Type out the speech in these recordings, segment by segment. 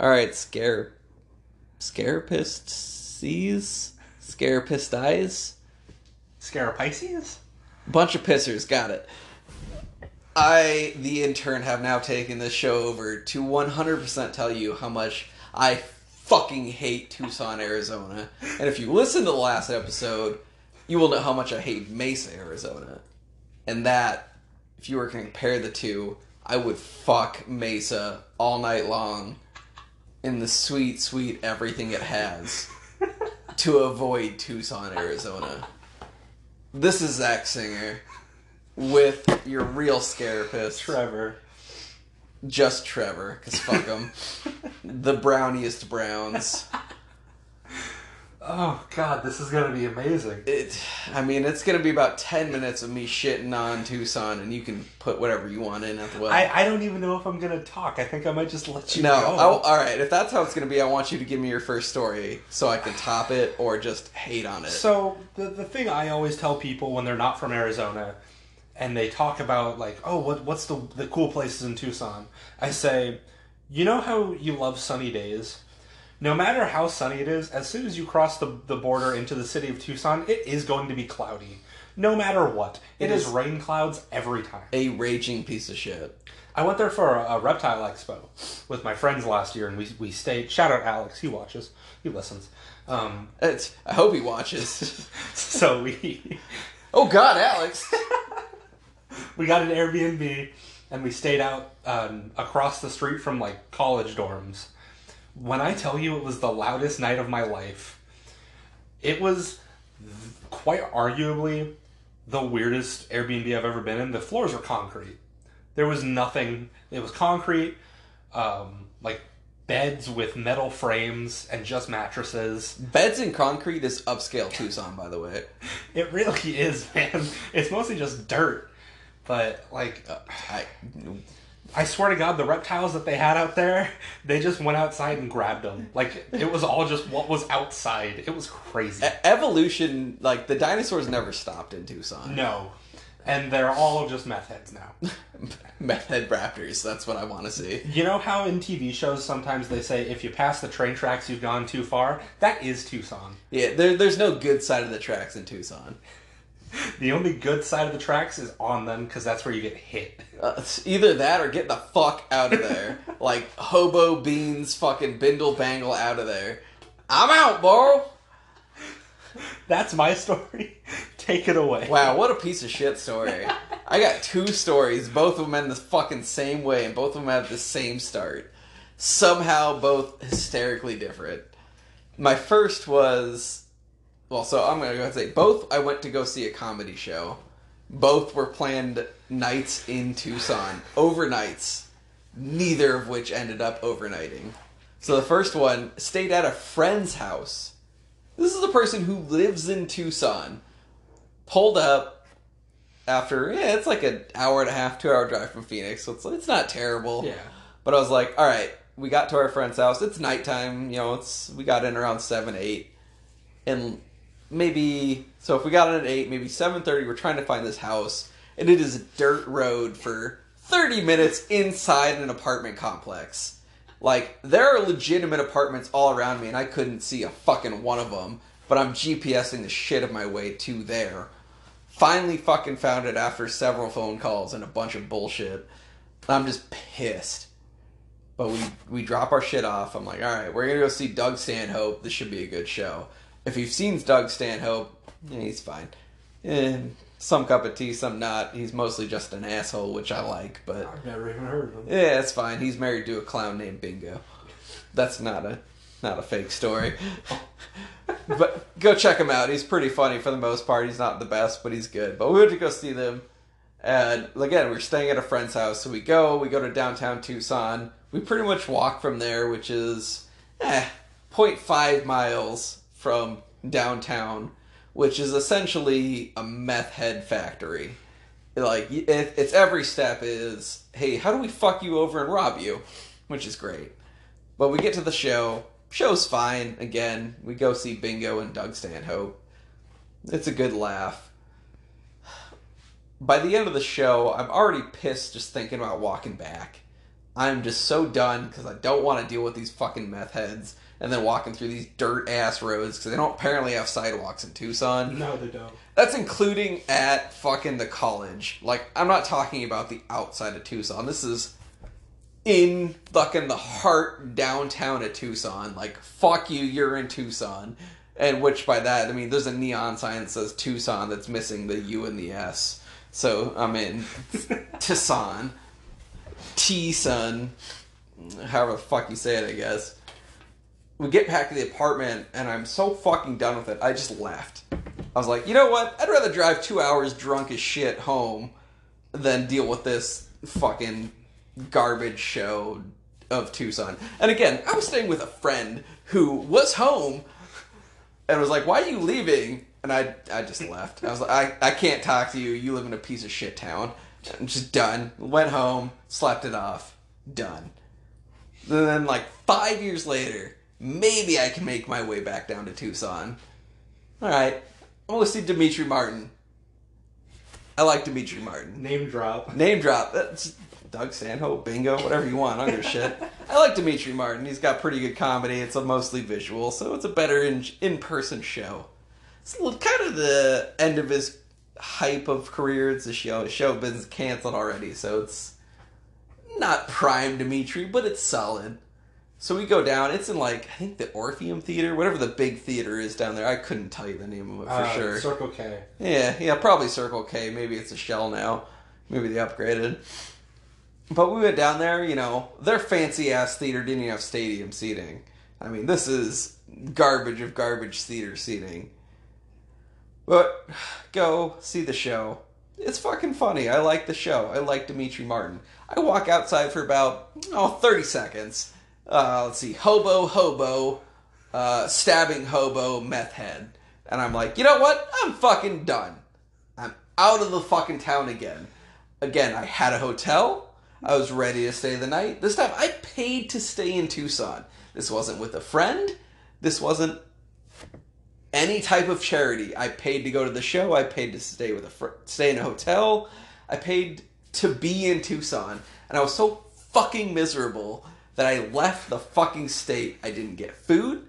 All right, scare, scarapist sees, scarapist eyes, Scarapisces? bunch of pissers. Got it. I, the intern, have now taken this show over to 100% tell you how much I fucking hate Tucson, Arizona. And if you listen to the last episode, you will know how much I hate Mesa, Arizona. And that, if you were to compare the two, I would fuck Mesa all night long in the sweet, sweet everything it has to avoid Tucson, Arizona. This is Zach Singer with your real scarapist, Trevor. just Trevor, because fuck him. the browniest browns. Oh god, this is gonna be amazing. It, I mean, it's gonna be about ten minutes of me shitting on Tucson, and you can put whatever you want in as well. I, I don't even know if I'm gonna talk. I think I might just let you know. no, go. All right. If that's how it's gonna be, I want you to give me your first story so I can top it or just hate on it. So the the thing I always tell people when they're not from Arizona, and they talk about like, oh, what what's the the cool places in Tucson? I say, you know how you love sunny days. No matter how sunny it is, as soon as you cross the, the border into the city of Tucson, it is going to be cloudy. No matter what. It it is is- rain clouds every time. a raging piece of shit. I went there for a, a reptile expo with my friends last year, and we, we stayed. Shout out Alex, he watches, he listens. Um, It's, I hope he watches. so we oh God, Alex. we got an Airbnb and we stayed out um, across the street from like college dorms. When I tell you it was the loudest night of my life, it was quite arguably the weirdest Airbnb I've ever been in. The floors were concrete. There was nothing. It was concrete, um, like beds with metal frames and just mattresses. Beds in concrete is upscale Tucson, by the way. It really is, man. It's mostly just dirt. But like Uh, I, I swear to God, the reptiles that they had out there, they just went outside and grabbed them. Like it was all just what was outside. It was crazy. e- evolution, like the dinosaurs never stopped in Tucson. No, and they're all just meth heads now. Meth head raptors. That's what I want to see. You know how in TV shows sometimes they say if you pass the train tracks, you've gone too far. That is Tucson. Yeah, there, there's no good side of the tracks in Tucson. The only good side of the tracks is on them because that's where you get hit. Uh, either that or get the fuck out of there. like hobo beans, fucking bindle bangle out of there. I'm out, bro. That's my story. Take it away. Wow, what a piece of shit story. I got two stories, both of them end the fucking same way, and both of them have the same start. Somehow, both hysterically different. My first was, well, so I'm gonna go ahead and say both. I went to go see a comedy show. Both were planned nights in Tucson, overnights. Neither of which ended up overnighting. So the first one stayed at a friend's house. This is a person who lives in Tucson pulled up after yeah, it's like an hour and a half, two hour drive from Phoenix, so it's it's not terrible. Yeah. But I was like, all right, we got to our friend's house. It's nighttime, you know. It's we got in around seven, eight, and maybe so if we got in at eight, maybe seven thirty. We're trying to find this house, and it is a dirt road for thirty minutes inside an apartment complex. Like there are legitimate apartments all around me, and I couldn't see a fucking one of them. But I'm GPSing the shit of my way to there. Finally, fucking found it after several phone calls and a bunch of bullshit. I'm just pissed. But we we drop our shit off. I'm like, all right, we're gonna go see Doug Stanhope. This should be a good show. If you've seen Doug Stanhope, yeah, he's fine. Eh, some cup of tea, some not. He's mostly just an asshole, which I like. But I've never even heard of them. yeah, it's fine. He's married to a clown named Bingo. That's not a not a fake story. but go check him out. He's pretty funny for the most part. He's not the best, but he's good. But we went to go see them. And again, we're staying at a friend's house. So we go, we go to downtown Tucson. We pretty much walk from there, which is eh, 0.5 miles from downtown, which is essentially a meth head factory. Like, it, it's every step is, hey, how do we fuck you over and rob you? Which is great. But we get to the show. Show's fine. Again, we go see Bingo and Doug Stanhope. It's a good laugh. By the end of the show, I'm already pissed just thinking about walking back. I'm just so done because I don't want to deal with these fucking meth heads and then walking through these dirt ass roads because they don't apparently have sidewalks in Tucson. No, they don't. That's including at fucking the college. Like, I'm not talking about the outside of Tucson. This is in fucking the heart downtown of Tucson. Like, fuck you, you're in Tucson. And which by that, I mean, there's a neon sign that says Tucson that's missing the U and the S. So I'm in Tucson. T-Sun. However the fuck you say it, I guess. We get back to the apartment, and I'm so fucking done with it, I just left. I was like, you know what? I'd rather drive two hours drunk as shit home than deal with this fucking garbage show of Tucson. And again, I was staying with a friend who was home and was like, "Why are you leaving?" And I, I just left. I was like, "I, I can't talk to you. You live in a piece of shit town." I'm just done. Went home, slept it off, done. And then, like five years later, maybe I can make my way back down to Tucson. All right, I'm gonna see Demetri Martin. I like Demetri Martin. Name drop. Name drop. That's Doug Stanhope, bingo, whatever you want. I don't give a shit. I like Demetri Martin. He's got pretty good comedy. It's a mostly visual, so it's a better in in person show. It's kind of the end of his hype of career. It's a show. His show has been canceled already, so it's not prime Demetri, but it's solid. So we go down. It's in like I think the Orpheum Theater, whatever the big theater is down there. I couldn't tell you the name of it for Uh, sure. Circle K. Yeah, yeah, probably Circle K. Maybe it's a shell now. Maybe they upgraded. But we went down there, you know, their fancy ass theater didn't even have stadium seating. I mean, this is garbage of garbage theater seating. But go see the show. It's fucking funny. I like the show. I like Demetri Martin. I walk outside for about, oh, 30 seconds. Uh, let's see, hobo, hobo, uh, stabbing hobo, meth head. And I'm like, you know what? I'm fucking done. I'm out of the fucking town again. Again, I had a hotel. I was ready to stay the night. This time I paid to stay in Tucson. This wasn't with a friend. This wasn't any type of charity. I paid to go to the show. I paid to stay with a fr- stay in a hotel. I paid to be in Tucson, and I was so fucking miserable that I left the fucking state. I didn't get food.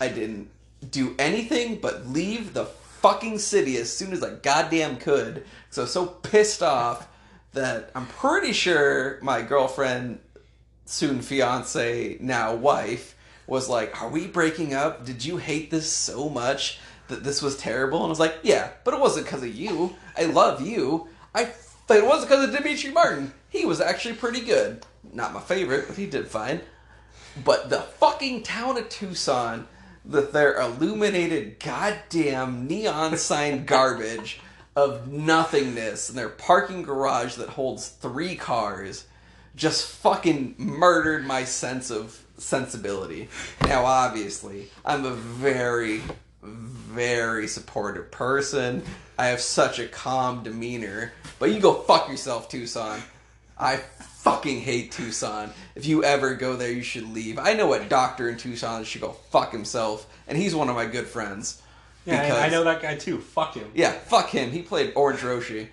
I didn't do anything but leave the fucking city as soon as I goddamn could. So so pissed off that I'm pretty sure my girlfriend, soon fiance, now wife, was like, Are we breaking up? Did you hate this so much that this was terrible? And I was like, Yeah, but it wasn't because of you. I love you. I it wasn't because of Demetri Martin. He was actually pretty good. Not my favorite, but he did fine. But the fucking town of Tucson, with their illuminated goddamn neon sign garbage of nothingness and their parking garage that holds three cars, just fucking murdered my sense of sensibility. Now, obviously, I'm a very, very supportive person. I have such a calm demeanor. But you go fuck yourself, Tucson. I fucking hate Tucson. If you ever go there, you should leave. I know a doctor in Tucson should go fuck himself, and he's one of my good friends. Yeah, Because- I, I know that guy too. Fuck him. Yeah, fuck him. He played Orange Roshi.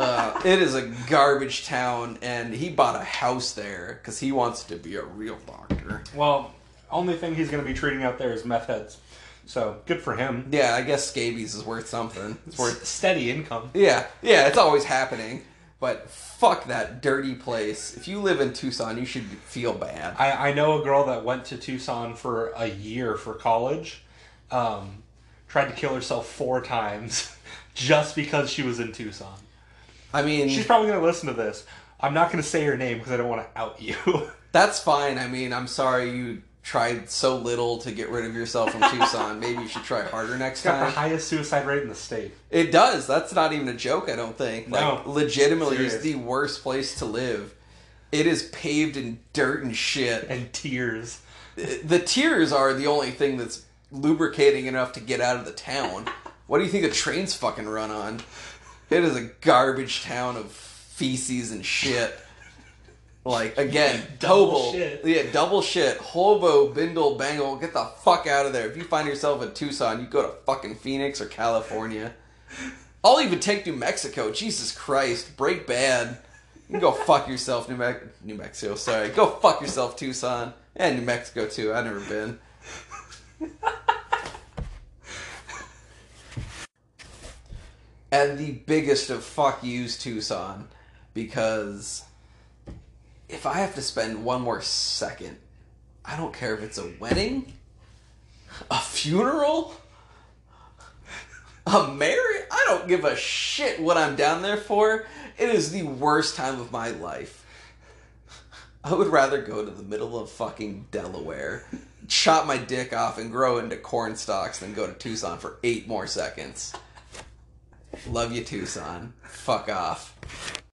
Uh, it is a garbage town, and he bought a house there because he wants to be a real doctor. Well, only thing he's going to be treating out there is meth heads. So good for him. Yeah, I guess scabies is worth something. It's worth. steady income. Yeah, yeah, it's always happening. But fuck that dirty place. If you live in Tucson, you should feel bad. I, I know a girl that went to Tucson for a year for college. Um, tried to kill herself four times just because she was in Tucson. I mean, She's probably going to listen to this. I'm not going to say her name because I don't want to out you. that's fine. I mean, I'm sorry you tried so little to get rid of yourself from Tucson. Maybe you should try harder next time. It's got the highest suicide rate in the state. It does. That's not even a joke, I don't think. Like, No. legitimately, it's the worst place to live. It is paved in dirt and shit. And tears. The tears are the only thing that's lubricating enough to get out of the town. What do you think the trains fucking run on? It is a garbage town of feces and shit. Like again, Double shit. yeah, double shit. Hobo, Bindle, Bangle, get the fuck out of there. If you find yourself in Tucson, you go to fucking Phoenix or California. I'll even take New Mexico. Jesus Christ, break bad. You can go fuck yourself, New, Me- New Mexico. Sorry, go fuck yourself, Tucson, and New Mexico too. I've never been. And the biggest of fuck yous, Tucson, because if I have to spend one more second, I don't care if it's a wedding, a funeral, a marriage. I don't give a shit what I'm down there for. It is the worst time of my life. I would rather go to the middle of fucking Delaware, chop my dick off, and grow into corn stalks than go to Tucson for eight more seconds. Love you, Tucson. Fuck off.